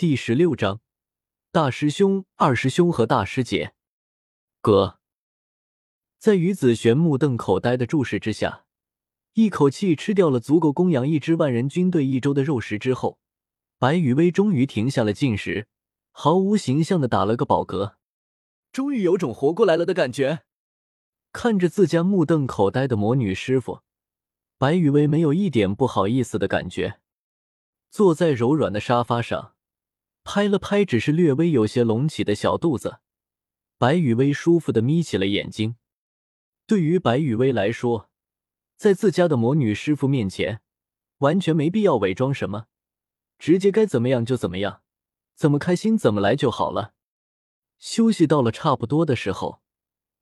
第十六章，大师兄、二师兄和大师姐。哥，在于子璇目瞪口呆的注视之下，一口气吃掉了足够供养一支万人军队一周的肉食之后，白雨薇终于停下了进食，毫无形象的打了个饱嗝，终于有种活过来了的感觉。看着自家目瞪口呆的魔女师傅，白雨薇没有一点不好意思的感觉，坐在柔软的沙发上。拍了拍只是略微有些隆起的小肚子，白雨薇舒服的眯起了眼睛。对于白雨薇来说，在自家的魔女师傅面前，完全没必要伪装什么，直接该怎么样就怎么样，怎么开心怎么来就好了。休息到了差不多的时候，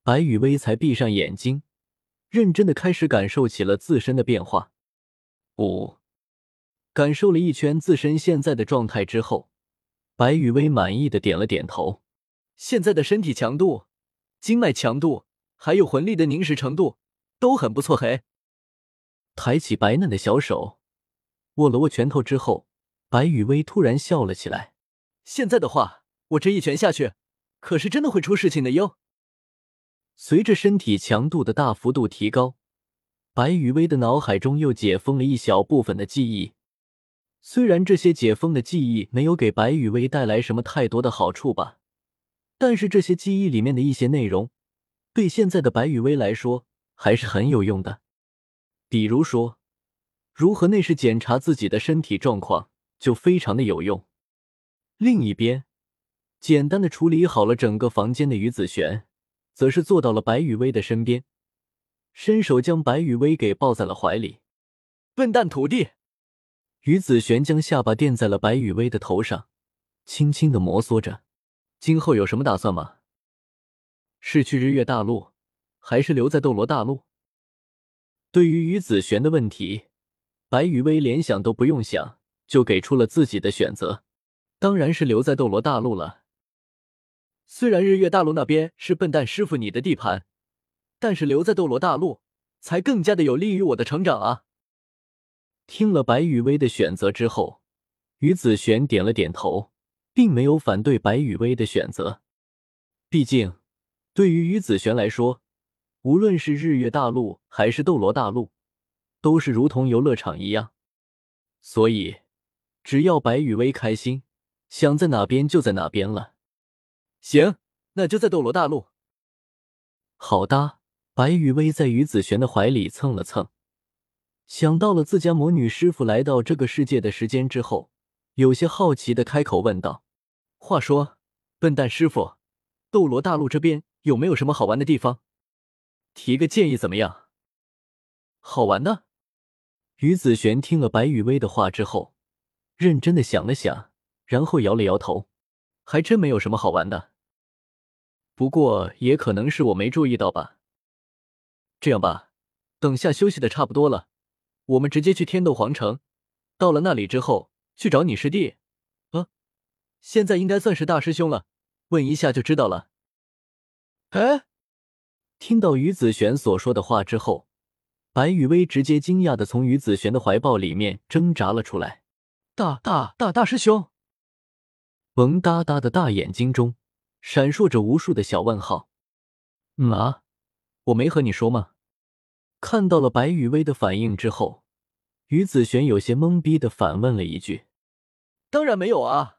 白雨薇才闭上眼睛，认真的开始感受起了自身的变化。五，感受了一圈自身现在的状态之后。白雨薇满意的点了点头，现在的身体强度、经脉强度，还有魂力的凝实程度都很不错。嘿，抬起白嫩的小手，握了握拳头之后，白雨薇突然笑了起来。现在的话，我这一拳下去，可是真的会出事情的哟。随着身体强度的大幅度提高，白雨薇的脑海中又解封了一小部分的记忆。虽然这些解封的记忆没有给白雨薇带来什么太多的好处吧，但是这些记忆里面的一些内容，对现在的白雨薇来说还是很有用的。比如说，如何内视检查自己的身体状况，就非常的有用。另一边，简单的处理好了整个房间的于子璇，则是坐到了白雨薇的身边，伸手将白雨薇给抱在了怀里。笨蛋徒弟。于子璇将下巴垫在了白雨薇的头上，轻轻的摩挲着。今后有什么打算吗？是去日月大陆，还是留在斗罗大陆？对于于子璇的问题，白雨薇连想都不用想，就给出了自己的选择。当然是留在斗罗大陆了。虽然日月大陆那边是笨蛋师傅你的地盘，但是留在斗罗大陆，才更加的有利于我的成长啊！听了白雨薇的选择之后，于子璇点了点头，并没有反对白雨薇的选择。毕竟，对于于子璇来说，无论是日月大陆还是斗罗大陆，都是如同游乐场一样。所以，只要白雨薇开心，想在哪边就在哪边了。行，那就在斗罗大陆。好的，白雨薇在于子璇的怀里蹭了蹭。想到了自家魔女师傅来到这个世界的时间之后，有些好奇的开口问道：“话说，笨蛋师傅，斗罗大陆这边有没有什么好玩的地方？提个建议怎么样？”好玩的？于子璇听了白雨薇的话之后，认真的想了想，然后摇了摇头：“还真没有什么好玩的。不过也可能是我没注意到吧。这样吧，等下休息的差不多了。”我们直接去天斗皇城，到了那里之后去找你师弟。呃，现在应该算是大师兄了，问一下就知道了。哎，听到于子璇所说的话之后，白雨薇直接惊讶的从于子璇的怀抱里面挣扎了出来。大大大大师兄，萌哒哒的大眼睛中闪烁着无数的小问号。嗯啊，我没和你说吗？看到了白雨薇的反应之后，于子璇有些懵逼的反问了一句：“当然没有啊，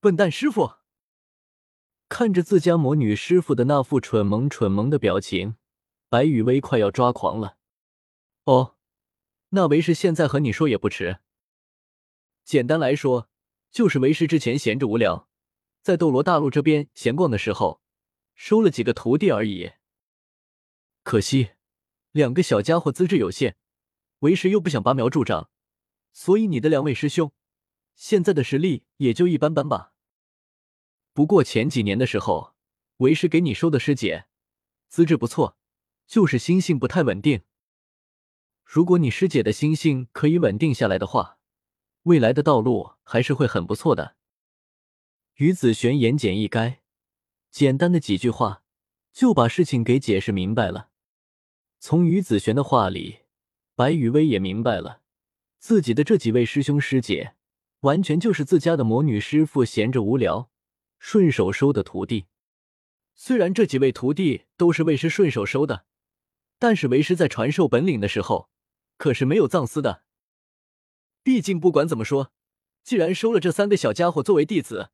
笨蛋师傅！”看着自家魔女师傅的那副蠢萌蠢萌的表情，白雨薇快要抓狂了。哦，那为师现在和你说也不迟。简单来说，就是为师之前闲着无聊，在斗罗大陆这边闲逛的时候，收了几个徒弟而已。可惜。两个小家伙资质有限，为师又不想拔苗助长，所以你的两位师兄现在的实力也就一般般吧。不过前几年的时候，为师给你收的师姐资质不错，就是心性不太稳定。如果你师姐的心性可以稳定下来的话，未来的道路还是会很不错的。于子璇言简意赅，简单的几句话就把事情给解释明白了。从于子璇的话里，白雨薇也明白了，自己的这几位师兄师姐完全就是自家的魔女师傅闲着无聊，顺手收的徒弟。虽然这几位徒弟都是为师顺手收的，但是为师在传授本领的时候，可是没有藏私的。毕竟不管怎么说，既然收了这三个小家伙作为弟子，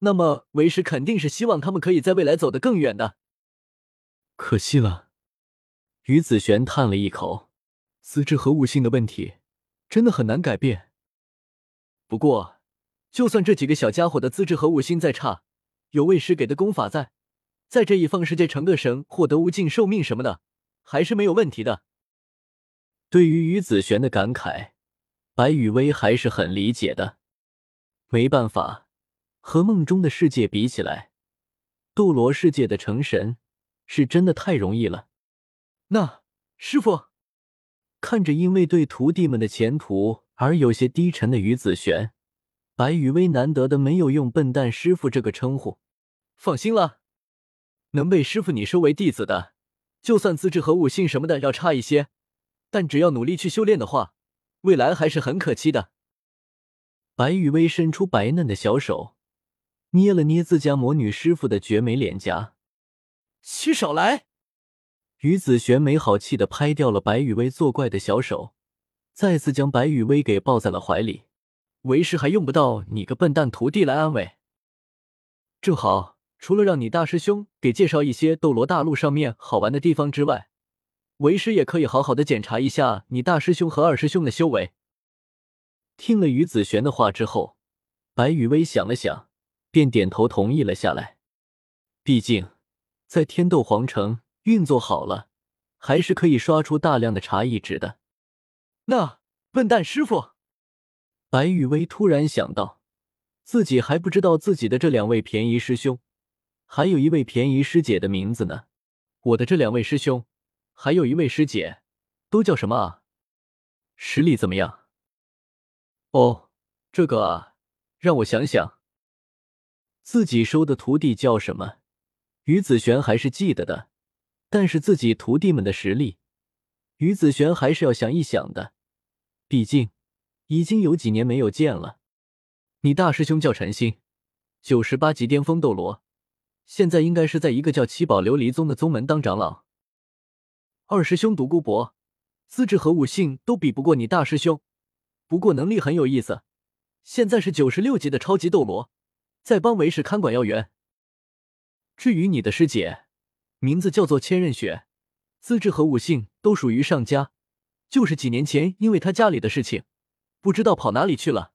那么为师肯定是希望他们可以在未来走得更远的。可惜了，于子璇叹了一口，资质和悟性的问题真的很难改变。不过，就算这几个小家伙的资质和悟性再差，有为师给的功法在，在这一方世界成个神，获得无尽寿命什么的，还是没有问题的。对于于子璇的感慨。白雨薇还是很理解的，没办法，和梦中的世界比起来，斗罗世界的成神是真的太容易了。那师傅看着因为对徒弟们的前途而有些低沉的于子璇，白雨薇难得的没有用“笨蛋师傅”这个称呼。放心了，能被师傅你收为弟子的，就算资质和悟性什么的要差一些，但只要努力去修炼的话。未来还是很可期的。白雨薇伸出白嫩的小手，捏了捏自家魔女师傅的绝美脸颊。欺少来！于子璇没好气的拍掉了白雨薇作怪的小手，再次将白雨薇给抱在了怀里。为师还用不到你个笨蛋徒弟来安慰。正好，除了让你大师兄给介绍一些斗罗大陆上面好玩的地方之外。为师也可以好好的检查一下你大师兄和二师兄的修为。听了于子璇的话之后，白雨薇想了想，便点头同意了下来。毕竟，在天斗皇城运作好了，还是可以刷出大量的茶艺值的。那笨蛋师傅，白雨薇突然想到，自己还不知道自己的这两位便宜师兄，还有一位便宜师姐的名字呢。我的这两位师兄。还有一位师姐，都叫什么啊？实力怎么样？哦，这个啊，让我想想。自己收的徒弟叫什么？于子璇还是记得的，但是自己徒弟们的实力，于子璇还是要想一想的。毕竟已经有几年没有见了。你大师兄叫陈星，九十八级巅峰斗罗，现在应该是在一个叫七宝琉璃宗的宗门当长老。二师兄独孤博，资质和悟性都比不过你大师兄，不过能力很有意思。现在是九十六级的超级斗罗，在帮为师看管药园。至于你的师姐，名字叫做千仞雪，资质和武性都属于上佳，就是几年前因为她家里的事情，不知道跑哪里去了。